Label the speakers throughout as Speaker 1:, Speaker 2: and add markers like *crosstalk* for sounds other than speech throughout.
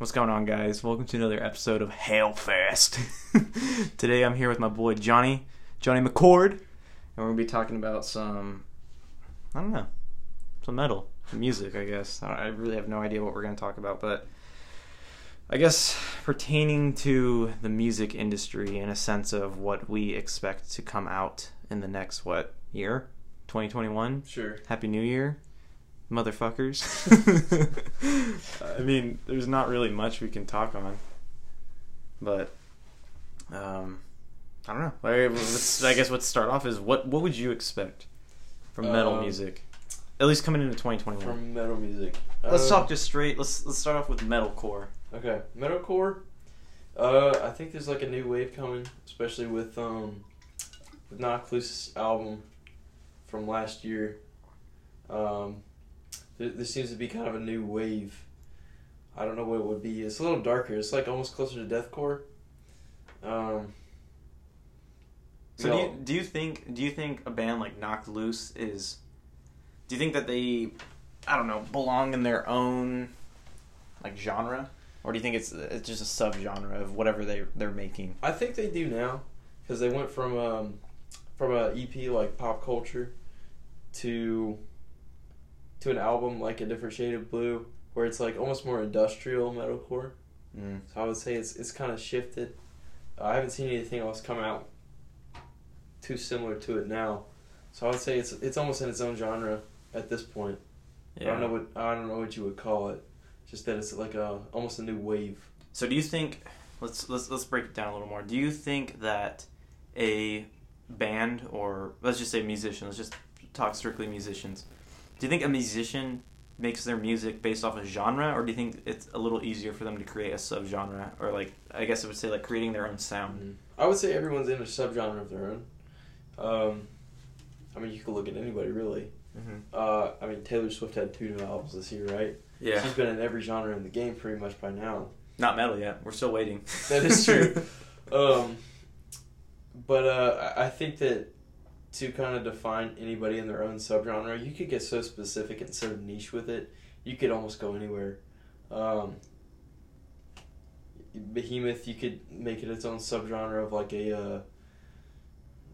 Speaker 1: What's going on, guys? Welcome to another episode of Hailfast. *laughs* Today I'm here with my boy Johnny, Johnny McCord, and we're gonna be talking about some, I don't know, some metal, some music, I guess. I, I really have no idea what we're gonna talk about, but I guess pertaining to the music industry in a sense of what we expect to come out in the next what year, 2021.
Speaker 2: Sure.
Speaker 1: Happy New Year, motherfuckers. *laughs* I mean, there's not really much we can talk on, but um, I don't know. Let's, I guess let's start off is what what would you expect from metal
Speaker 2: Um,
Speaker 1: music, at least coming into 2021.
Speaker 2: From metal music.
Speaker 1: let's
Speaker 2: Uh,
Speaker 1: talk just straight. Let's let's start off with metalcore.
Speaker 2: Okay, metalcore. Uh, I think there's like a new wave coming, especially with um, with Knocked Loose album from last year. Um, there, there seems to be kind of a new wave. I don't know what it would be. It's a little darker. It's like almost closer to deathcore. Um.
Speaker 1: So
Speaker 2: you
Speaker 1: do you do you think do you think a band like Knocked Loose is? Do you think that they, I don't know, belong in their own, like genre, or do you think it's it's just a subgenre of whatever they they're making?
Speaker 2: I think they do now because they went from um, from a EP like pop culture to to an album like a different shade of blue where it's like almost more industrial metalcore.
Speaker 1: Mm.
Speaker 2: So I would say it's it's kind of shifted. Uh, I haven't seen anything else come out too similar to it now. So I would say it's it's almost in its own genre at this point. I don't know what I don't know what you would call it. Just that it's like a almost a new wave.
Speaker 1: So do you think? Let's let's let's break it down a little more. Do you think that a band or let's just say musician, let's just talk strictly musicians. Do you think a musician makes their music based off a genre, or do you think it's a little easier for them to create a subgenre, or like I guess I would say like creating their own sound?
Speaker 2: I would say everyone's in a subgenre of their own. Um, I mean, you could look at anybody really.
Speaker 1: Mm-hmm.
Speaker 2: Uh, I mean, Taylor Swift had two new albums this year, right?
Speaker 1: Yeah,
Speaker 2: She's been in every genre in the game pretty much by now.
Speaker 1: not metal yet. We're still waiting.
Speaker 2: That is true. *laughs* Um, but uh, I think that to kind of define anybody in their own subgenre, you could get so specific and so niche with it. You could almost go anywhere. Um, Behemoth, you could make it its own subgenre of like a, uh,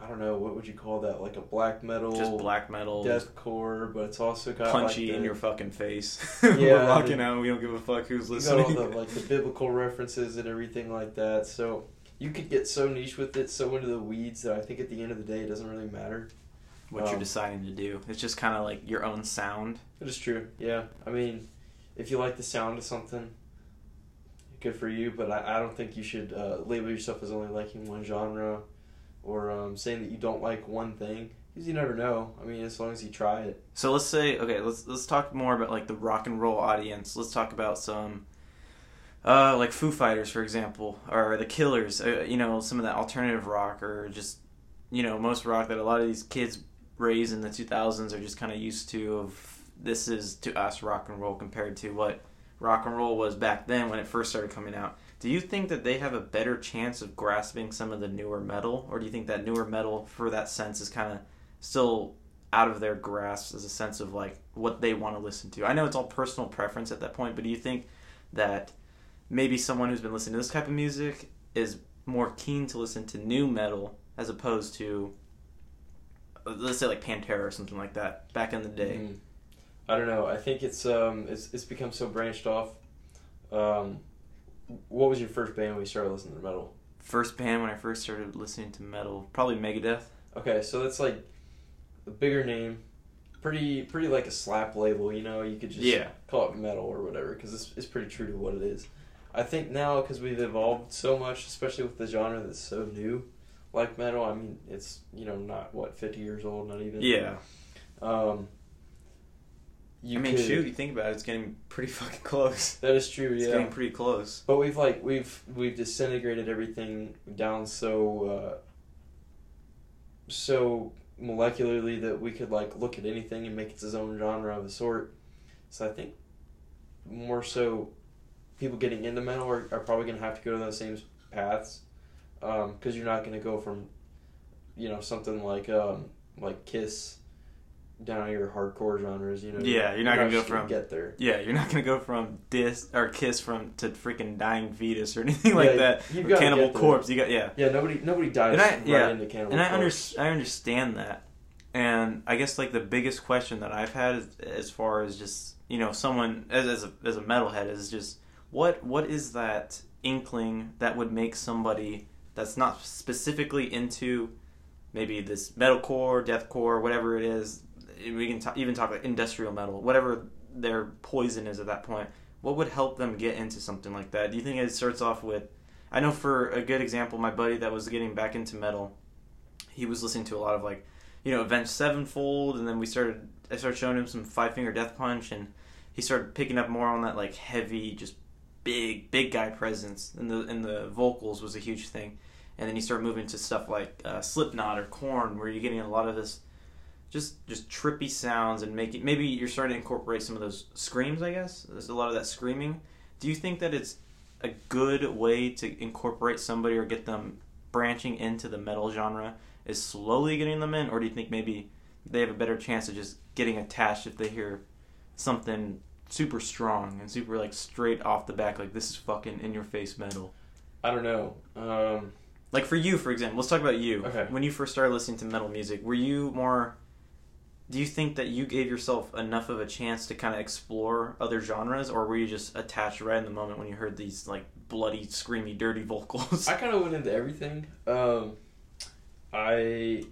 Speaker 2: I don't know, what would you call that? Like a black metal,
Speaker 1: just black metal,
Speaker 2: deathcore, but it's also got
Speaker 1: punchy
Speaker 2: like
Speaker 1: in your fucking face. *laughs*
Speaker 2: Yeah,
Speaker 1: We're rocking
Speaker 2: the-
Speaker 1: out. We don't give a fuck who's
Speaker 2: You got all
Speaker 1: listening.
Speaker 2: the like the biblical references and everything like that. So you could get so niche with it, so into the weeds that I think at the end of the day it doesn't really matter.
Speaker 1: what you're
Speaker 2: Um,
Speaker 1: deciding to do. It's just kind of like your own sound.
Speaker 2: It is true. Yeah. I mean, if you like the sound of something, good for you. But I, I don't think you should uh, label yourself as only liking one genre, or um, saying that you don't like one thing because you never know. I mean, as long as you try it.
Speaker 1: So let's say okay, let's let's talk more about like the rock and roll audience. Let's talk about some uh like Foo Fighters for example or the Killers, uh, you know, some of that alternative rock or just you know, most rock that a lot of these kids raised in the 2000s are just kind of used to of this is to us rock and roll compared to what rock and roll was back then when it first started coming out. Do you think that they have a better chance of grasping some of the newer metal or do you think that newer metal for that sense is kind of still out of their grasp as a sense of like what they want to listen to. I know it's all personal preference at that point, but do you think that maybe someone who's been listening to this type of music is more keen to listen to new metal as opposed to let's say like Pantera or something like that back in the day?
Speaker 2: Mhm. I don't know. I think it's um it's it's become so branched off. Um, what was your first band when you started listening to metal?
Speaker 1: First band when I first started listening to metal, probably Megadeth.
Speaker 2: Okay, so that's like a bigger name, pretty pretty like a slap label. You know, you could just
Speaker 1: Yeah.
Speaker 2: call it metal or whatever because it's it's pretty true to what it is. I think now because we've evolved so much, especially with the genre that's so new, like metal. I mean, it's you know not what fifty years old, not even.
Speaker 1: Yeah.
Speaker 2: Um. You
Speaker 1: I mean,
Speaker 2: could-
Speaker 1: shoot, you think about it, it's getting pretty *laughs* fucking close.
Speaker 2: That is true.
Speaker 1: It's
Speaker 2: Yeah.
Speaker 1: getting pretty close.
Speaker 2: But we've like we've we've disintegrated everything down so uh, so molecularly that we could like look at anything and make it its own genre of a sort. So I think more so people getting into metal are, are probably gonna have to go to those same paths because you're not gonna go from you know something like um, like Kiss down your hardcore genres. You know.
Speaker 1: Yeah, you're not gonna go from-
Speaker 2: get there.
Speaker 1: Yeah, you're not gonna go from dis or kiss from to freaking dying fetus or *laughs* anything like
Speaker 2: Yeah,
Speaker 1: that. Or Cannibal. Corpse. You got yeah.
Speaker 2: Yeah, nobody nobody dies
Speaker 1: And I-
Speaker 2: right
Speaker 1: yeah,
Speaker 2: into Cannibal
Speaker 1: and I under, I understand that, and I guess like the biggest question that I've had is, as far as just you know someone as as a, as a metalhead is just what what is that inkling that would make somebody that's not specifically into maybe this metalcore, deathcore, whatever it is. We can ta- even talk like industrial metal, whatever their poison is at that point. What would help them get into something like that? Do you think it starts off with? I know for a good example, my buddy that was getting back into metal, he was listening to a lot of like, you know, Avenged Sevenfold, and then we started. I started showing him some Five Finger Death Punch, and he started picking up more on that like heavy, just big, big guy presence, and the and the vocals was a huge thing. And then you start moving to stuff like uh, Slipknot or Korn, where you're getting a lot of this, just just trippy sounds, and making maybe you're starting to incorporate some of those screams. I guess there's a lot of that screaming. Do you think that it's a good way to incorporate somebody or get them branching into the metal genre is slowly getting them in, or do you think maybe they have a better chance of just getting attached if they hear something super strong and super like straight off the back, like this is fucking in your face metal?
Speaker 2: I don't know. Um,
Speaker 1: Like for you, for example, let's talk about you.
Speaker 2: Okay.
Speaker 1: When you first started listening to metal music, were you more? Do you think that you gave yourself enough of a chance to kind of explore other genres, or were you just attached right in the moment when you heard these like bloody, screamy, dirty *laughs* vocals?
Speaker 2: I kind of went into everything. Um, I,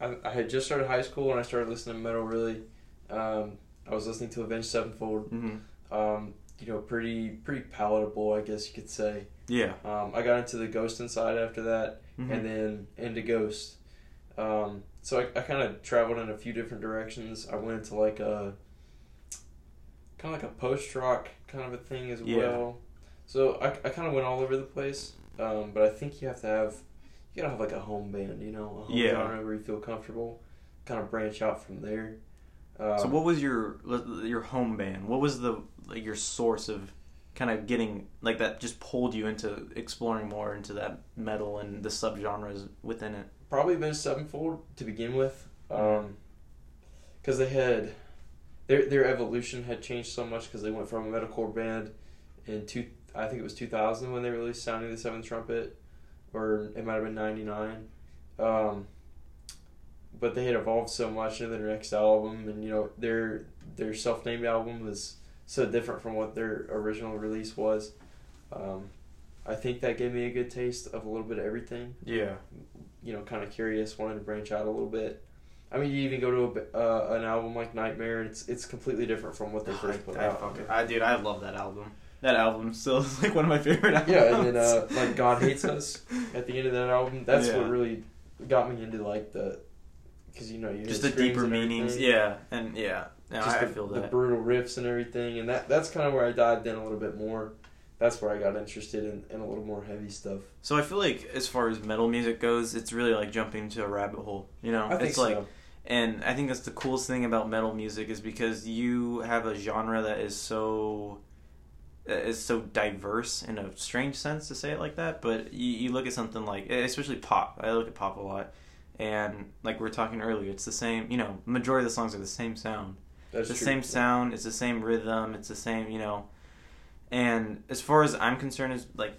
Speaker 2: I I had just started high school and I started listening to metal. Really, um, I was listening to Avenged Sevenfold.
Speaker 1: hmm
Speaker 2: Um, you know, pretty pretty palatable, I guess you could say.
Speaker 1: Yeah.
Speaker 2: Um, I got into the Ghost Inside after that,
Speaker 1: Mhm.
Speaker 2: and then into Ghost. Um, so I, I kind of traveled in a few different directions. I went into like a kind of like a post rock kind of a thing as
Speaker 1: Yeah.
Speaker 2: well. So I, I kind of went all over the place. Um, but I think you have to have you gotta have like a home band, you know, a home
Speaker 1: Yeah.
Speaker 2: genre where you feel comfortable. Kind of branch out from there. Um,
Speaker 1: So what was your your home band? What was the like your source of kind of getting like that just pulled you into exploring more into that metal and the subgenres within it?
Speaker 2: probably Avenged Sevenfold to begin with, because they had their their evolution had changed so much because they went from a metalcore band in two I think it was two thousand when they released Sounding the Seventh Trumpet, or it might have been ninety nine, um, but they had evolved so much into their next album, and you know their their self named album was so different from what their original release was. Um, I think that gave me a good taste of a little bit of everything
Speaker 1: Yeah.
Speaker 2: you know, kind of curious, wanted to branch out a little bit. I mean, you even go to a, uh, an album like Nightmare, and it's it's completely different from what they first put
Speaker 1: I,
Speaker 2: out.
Speaker 1: fucking- I dude, I love that album. That album still is *laughs* like one of my favorite albums.
Speaker 2: Yeah, and then uh, like God Hates *laughs* Us at the end of that album. That's
Speaker 1: Yeah.
Speaker 2: what really got me into like the, because you know you
Speaker 1: just the deeper meanings. Yeah, and yeah, no,
Speaker 2: Just
Speaker 1: I, I
Speaker 2: the,
Speaker 1: feel
Speaker 2: the brutal riffs and everything, and that that's kind of where I dived in a little bit more. That's where I got interested in, in a little more heavy stuff.
Speaker 1: So I feel like as far as metal music goes, it's really like jumping into a rabbit hole. You know,
Speaker 2: I think
Speaker 1: it's like. And I think that's the coolest thing about metal music is because you have a genre that is so is so diverse in a strange sense to say it like that. But you, you look at something like especially pop. I look at pop a lot, and like we were talking earlier, it's the same. You know, majority of the songs are the same sound.
Speaker 2: That's
Speaker 1: It's the
Speaker 2: true.
Speaker 1: same sound. It's the same rhythm. It's the same. You know. And as far as I'm concerned, is like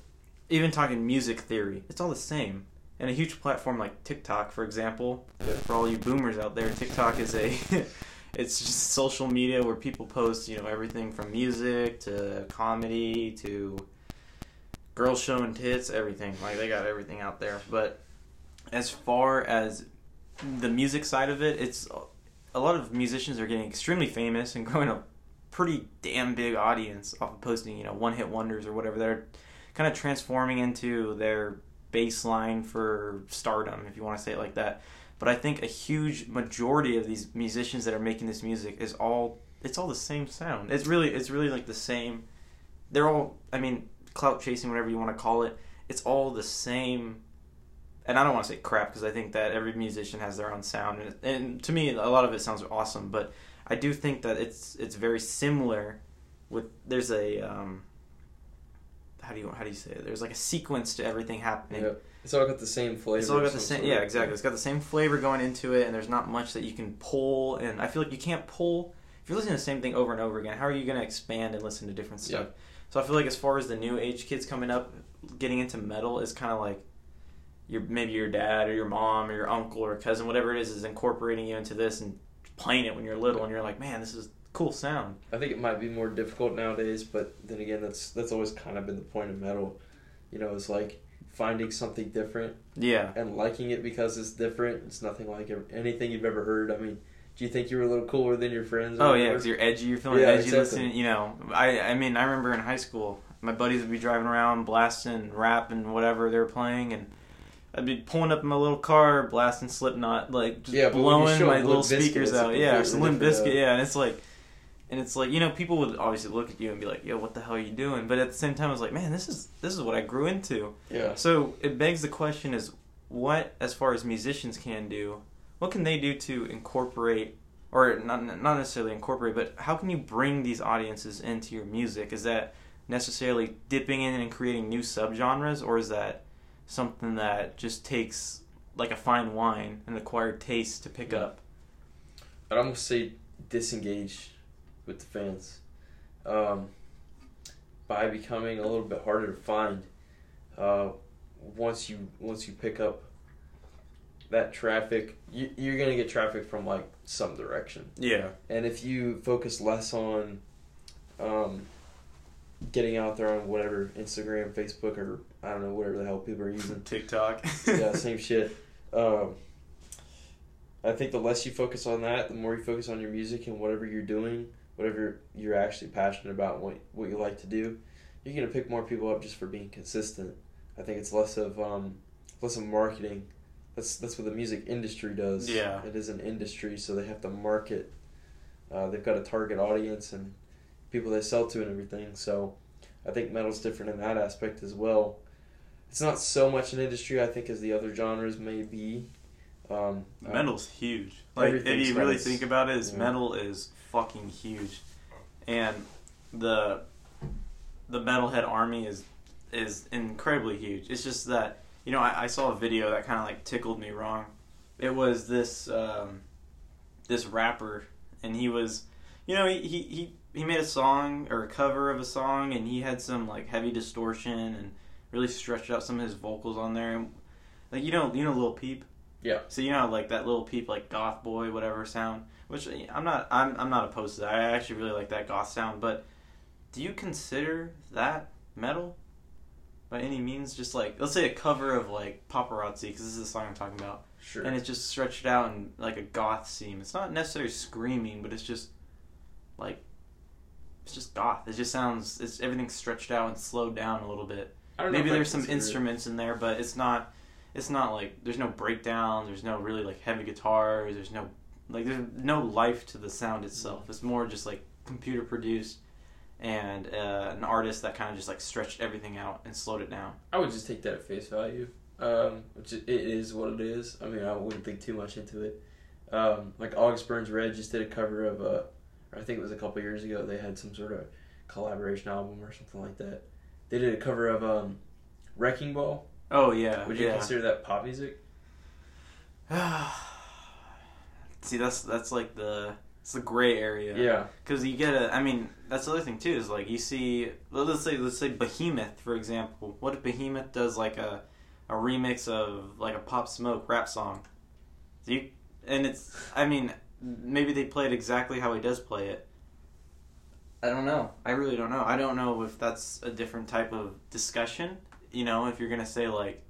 Speaker 1: even talking music theory, it's all the same. And a huge platform like TikTok, for example,
Speaker 2: Yeah.
Speaker 1: for all you boomers out there, TikTok is a *laughs* it's just social media where people post, you know, everything from music to comedy to girls showing tits, everything. Like they got everything out there. But as far as the music side of it, it's a lot of musicians are getting extremely famous and *laughs* growing a pretty damn big audience off of posting, you know, one hit wonders or whatever. They're kind of transforming into their baseline for stardom, if you want to say it like that. But I think a huge majority of these musicians that are making this music is all it's all the same sound. It's really it's really like the same. They're all I mean clout chasing whatever you want to call it. It's all the same. And I don't want to say crap because I think that every musician has their own sound, and, and to me, a lot of it sounds awesome. But I do think that it's it's very similar. With there's a um, how do you how do you say it? There's like a sequence to everything happening.
Speaker 2: Yeah. It's all got the same flavor.
Speaker 1: It's all got the same,
Speaker 2: sort.
Speaker 1: yeah, exactly. It's got the same flavor going into it, and there's not much that you can pull. And I feel like you can't pull if you're listening to the same thing over and over again. How are you going to expand and listen to different stuff? So I feel like as far as the new age kids coming up, getting into metal is kind of like your maybe your dad or your mom or your uncle or cousin, whatever it is, is incorporating you into this and playing it when you're little, and you're like, man, this is cool sound.
Speaker 2: I think it might be more difficult nowadays, but then again, that's that's always kind of been the point of metal. You know, it's like finding something different
Speaker 1: Yeah.
Speaker 2: and liking it because it's different. It's nothing like anything you've ever heard. I mean, do you think you were a little cooler than your friends?
Speaker 1: Oh yeah, because you're edgy. You're feeling
Speaker 2: Yeah,
Speaker 1: edgy
Speaker 2: exactly.
Speaker 1: listening. You know, I I mean, I remember in high school, my buddies would be driving around blasting rap and whatever they were playing, and I'd be pulling up in my little car blasting Slipknot, like just
Speaker 2: Yeah, but when you
Speaker 1: blowing my little speakers out. Yeah, Limp
Speaker 2: different, uh,
Speaker 1: Yeah, and it's like. And it's like you know people would obviously look at you and be like, "Yo, what the hell are you doing?" But at the same time, I was like, "Man, this is this is what I grew into."
Speaker 2: yeah.
Speaker 1: So it begs the question: Is what, as far as musicians can do, what can they do to incorporate, or not not necessarily incorporate, but how can you bring these audiences into your music? Is that necessarily dipping in and creating new subgenres, or is that something that just takes like a fine wine, an acquired taste to pick
Speaker 2: Yeah.
Speaker 1: up?
Speaker 2: I'd almost say disengage with the fans um, by becoming a little bit harder to find. Uh, once you once you pick up that traffic, you, you're gonna get traffic from like some direction.
Speaker 1: Yeah,
Speaker 2: And if you focus less on um, getting out there on whatever Instagram, Facebook, or I don't know whatever the hell people are using, *laughs*
Speaker 1: TikTok.
Speaker 2: yeah, *laughs* same shit. Um, I think the less you focus on that, the more you focus on your music and whatever you're doing, whatever you're actually passionate about, what what you like to do, you're gonna pick more people up just for being consistent. I think it's less of um, less of marketing. That's that's what the music industry does.
Speaker 1: Yeah.
Speaker 2: it is an industry, so they have to market. Uh, they've got a target audience and people they sell to and everything. So, I think metal's different in that aspect as well it's not so much an industry I think as the other genres may be. Um, uh,
Speaker 1: Metal's huge. Like if you really think about it, is
Speaker 2: yeah.
Speaker 1: metal is fucking huge, and the the metalhead army is is incredibly huge. It's just that you know I, I saw a video that kind of like tickled me wrong. It was this um, this rapper, and he was you know he, he he he made a song or a cover of a song, and he had some like heavy distortion and really stretched out some of his vocals on there. Like you know you know Lil Peep.
Speaker 2: Yeah.
Speaker 1: So you know, like that little peep, like goth boy, whatever sound. Which I'm not, I'm, I'm not opposed to that. I actually really like that goth sound. But do you consider that metal by any means? Just like let's say a cover of like paparazzi, because this is the song I'm talking about,
Speaker 2: sure.
Speaker 1: and it's just stretched out in like a goth theme. It's not necessarily screaming, but it's just like it's just goth. It just sounds, it's everything's stretched out and slowed down a little bit
Speaker 2: I don't know
Speaker 1: maybe there's some instruments in there, but it's not. It's not like there's no breakdown. There's no really like heavy guitars. There's no like there's no life to the sound itself. It's more just like computer produced and uh, an artist that kind of just like stretched everything out and slowed it down.
Speaker 2: I would just take that at face value. Um, which it is what it is. I mean, I wouldn't think too much into it. Um, like August Burns Red just did a cover of a, or I think it was a couple years ago. They had some sort of collaboration album or something like that. They did a cover of um, Wrecking Ball.
Speaker 1: Oh yeah,
Speaker 2: Would you
Speaker 1: yeah.
Speaker 2: consider that pop music? *sighs*
Speaker 1: See, that's that's like the it's the gray area.
Speaker 2: Yeah.
Speaker 1: Because you get a, I mean, that's the other thing too. Is like you see, let's say, let's say Behemoth for example. What if Behemoth does like a, a remix of like a Pop Smoke rap song? So you, and it's, I mean, maybe they play it exactly how he does play it. I don't know. I really don't know. I don't know if that's a different type of discussion. You know, if you're gonna say like,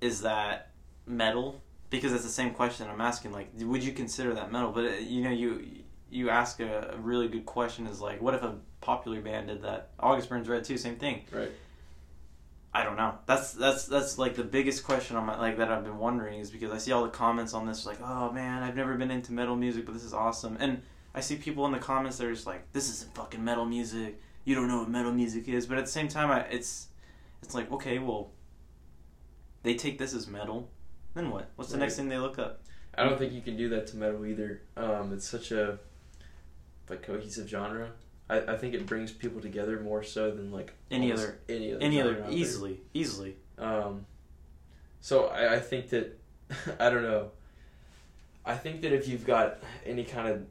Speaker 1: is that metal? Because it's the same question I'm asking. Like, would you consider that metal? But uh, you know, you you ask a, a really good question. Is like, what if a popular band did that? August Burns Red too, same thing.
Speaker 2: Right.
Speaker 1: I don't know. That's that's that's like the biggest question on my like that I've been wondering is because I see all the comments on this like, oh man, I've never been into metal music, but this is awesome. And I see people in the comments that are just like, this isn't fucking metal music. You don't know what metal music is. But at the same time, I, it's it's like okay, well, they take this as metal. Then what? What's the
Speaker 2: Right.
Speaker 1: next thing they look up?
Speaker 2: I don't think you can do that to metal either. Um, it's such a like cohesive genre. I, I think it brings people together more so than like
Speaker 1: Any other-
Speaker 2: any other
Speaker 1: Any other easily, easily.
Speaker 2: Um, so I, I think that *laughs* I don't know. I think that if you've got any kind of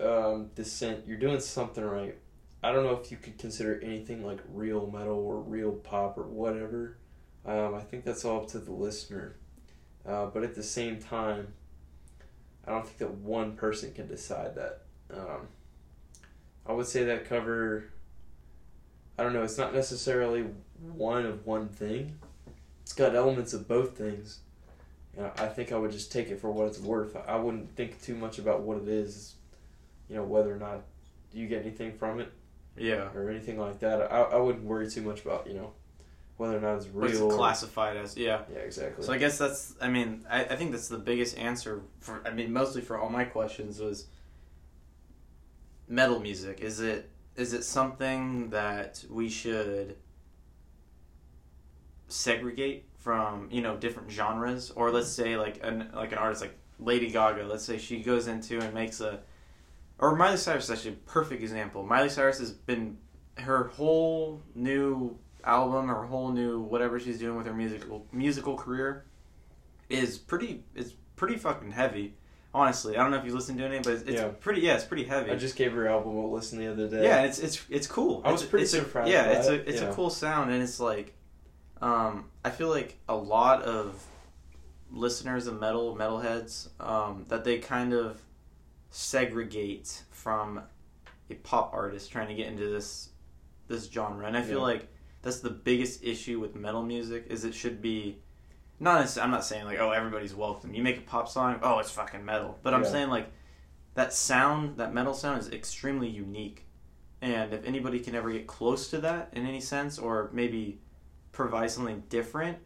Speaker 2: um, dissent, you're doing something right. I don't know if you could consider anything like real metal or real pop or whatever. Um, I think that's all up to the listener. Uh, but at the same time, I don't think that one person can decide that. Um, I would say that cover. I don't know. It's not necessarily one of one thing. It's got elements of both things. Know, I think I would just take it for what it's worth. I wouldn't think too much about what it is. You know, whether or not you get anything from it
Speaker 1: Yeah.
Speaker 2: or anything like that. I, I wouldn't worry too much about you know whether or not it's real.
Speaker 1: it classified as? Yeah.
Speaker 2: yeah, exactly.
Speaker 1: So I guess that's. I mean, I, I think that's the biggest answer for. I mean, mostly for all my questions was metal music. Is it is it something that we should segregate from you know different genres, or let's say like an like an artist like Lady Gaga. Let's say she goes into and makes a, or Miley Cyrus is actually a perfect example. Miley Cyrus has been her whole new album or whole new whatever she's doing with her musical musical career is pretty is pretty fucking heavy. Honestly, I don't know if you listen to any, but it's, it's
Speaker 2: Yeah.
Speaker 1: pretty. Yeah, it's pretty heavy.
Speaker 2: I just gave her album a listen the other day.
Speaker 1: yeah, it's it's it's cool.
Speaker 2: I was
Speaker 1: It's-
Speaker 2: pretty
Speaker 1: it's a-
Speaker 2: surprised
Speaker 1: yeah, it's a it's
Speaker 2: yeah.
Speaker 1: a cool sound, and it's like, um, I feel like a lot of listeners of metal metalheads um, that they kind of segregate from a pop artist trying to get into this this genre, and I feel
Speaker 2: Yeah.
Speaker 1: like that's the biggest issue with metal music is it should be not I'm not saying like oh everybody's welcome. You make a pop song, oh it's fucking metal. But I'm
Speaker 2: Yeah.
Speaker 1: saying like that sound, that metal sound is extremely unique. And if anybody can ever get close to that in any sense or maybe provide something different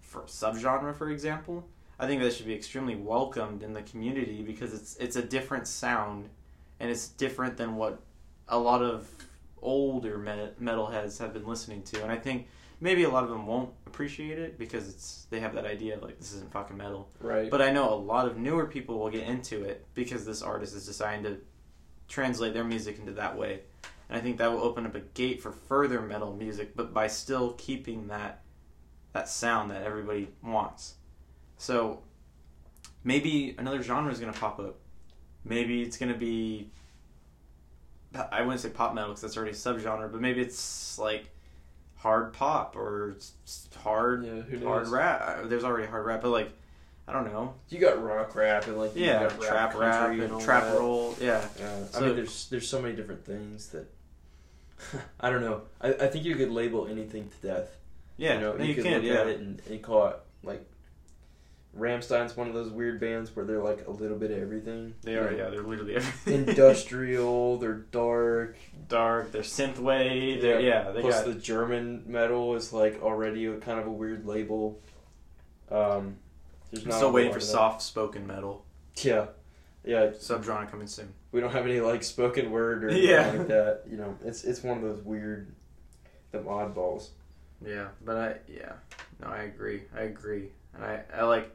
Speaker 1: for subgenre for example, I think that should be extremely welcomed in the community because it's it's a different sound and it's different than what a lot of older me- metalheads have been listening to and I think maybe a lot of them won't appreciate it because it's they have that idea of like this isn't fucking metal.
Speaker 2: right.
Speaker 1: But I know a lot of newer people will get into it because this artist is deciding to translate their music into that way. And I think that will open up a gate for further metal music, but by still keeping that that sound that everybody wants. So maybe another genre is going to pop up. Maybe it's going to be I wouldn't say pop metal because that's already a subgenre, but maybe it's like hard pop or hard
Speaker 2: yeah,
Speaker 1: hard rap. Uh, There's already hard rap, but like I don't know.
Speaker 2: You got rock rap and like you
Speaker 1: Yeah,
Speaker 2: got
Speaker 1: trap rap
Speaker 2: country
Speaker 1: and trap
Speaker 2: that.
Speaker 1: roll. Yeah,
Speaker 2: Yeah, I mean, there's there's so many different things that *laughs* I don't know. I, I think you could label anything to death.
Speaker 1: yeah.
Speaker 2: you know,
Speaker 1: no,
Speaker 2: you,
Speaker 1: you,
Speaker 2: could
Speaker 1: can.
Speaker 2: look
Speaker 1: Yeah,
Speaker 2: at it and, and call it like Rammstein's one of those weird bands where they're like a little bit of everything.
Speaker 1: They are,
Speaker 2: know,
Speaker 1: Yeah, they're literally *laughs* everything.
Speaker 2: industrial. They're dark.
Speaker 1: dark. They're synthwave. They're yeah. They
Speaker 2: Plus the German metal is like already a kind of a weird label. Um, there's
Speaker 1: I'm still waiting for soft spoken metal
Speaker 2: Yeah, yeah.
Speaker 1: subgenre coming soon.
Speaker 2: We don't have any like spoken word or
Speaker 1: Yeah.
Speaker 2: anything like that. You know, it's it's one of those weird, them oddballs.
Speaker 1: Yeah, but I yeah no I agree I agree and I I like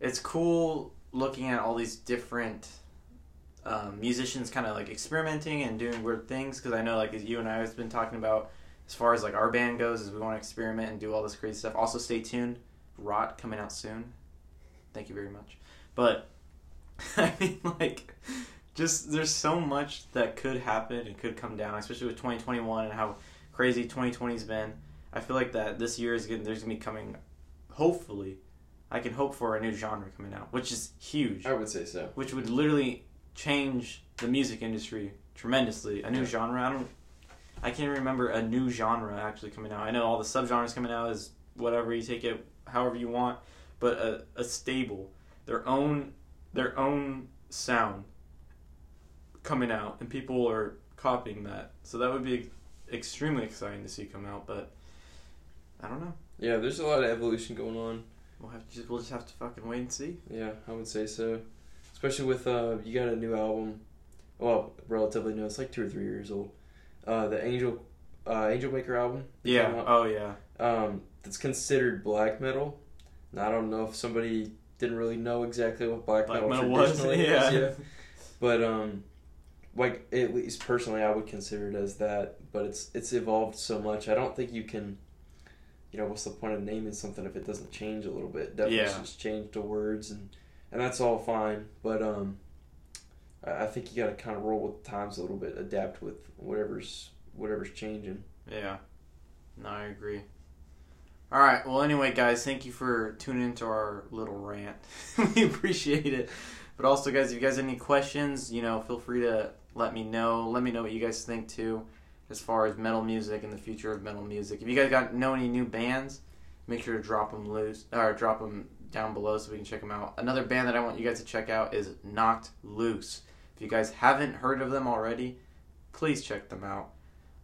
Speaker 1: it's cool looking at all these different um, musicians kind of like experimenting and doing weird things because I know like as you and I have been talking about as far as like our band goes is we want to experiment and do all this crazy stuff. Also stay tuned, Rot coming out soon. Thank you very much. But *laughs* I mean like just there's so much that could happen and could come down, especially with 2021 and how crazy 2020's been. I feel like that this year is gonna there's gonna be coming. Hopefully, I can hope for a new genre coming out, which is huge,
Speaker 2: I would say so.
Speaker 1: which would literally change the music industry tremendously. A new
Speaker 2: Yeah.
Speaker 1: genre. I don't. I can't remember a new genre actually coming out. I know all the subgenres coming out is whatever you take it, however you want, but a, a stable, their own, their own sound coming out, and people are copying that. So that would be extremely exciting to see come out. But I don't know.
Speaker 2: Yeah, there's a lot of evolution going on.
Speaker 1: We'll have to just, we'll just have to fucking wait and see.
Speaker 2: Yeah, I would say so. Especially with uh, you got a new album. Well, relatively new. It's like two or three years old. Uh, the Angel, uh, Angel Maker album.
Speaker 1: Yeah.
Speaker 2: out.
Speaker 1: Oh yeah.
Speaker 2: Um, that's considered black metal. And I don't know if somebody didn't really know exactly what black,
Speaker 1: Black
Speaker 2: metal,
Speaker 1: metal was.
Speaker 2: traditionally *laughs*
Speaker 1: Yeah.
Speaker 2: is yet. But um, like at least personally, I would consider it as that. But it's it's evolved so much. I don't think you can. You know, what's the point of naming something if it doesn't change a little bit? Definitely
Speaker 1: Yeah.
Speaker 2: just change the words and and that's all fine. But um, I I think you got to kind of roll with the times a little bit, adapt with whatever's whatever's changing.
Speaker 1: Yeah. No, I agree. All right. Well, anyway, guys, thank you for tuning into our little rant. *laughs* we appreciate it. But also, guys, if you guys have any questions, you know, feel free to let me know. Let me know what you guys think too, as far as metal music and the future of metal music. If you guys got know any new bands, make sure to drop them loose or drop them down below so we can check them out. Another band that I want you guys to check out is Knocked Loose. If you guys haven't heard of them already, please check them out.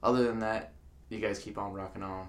Speaker 1: Other than that, you guys keep on rocking on.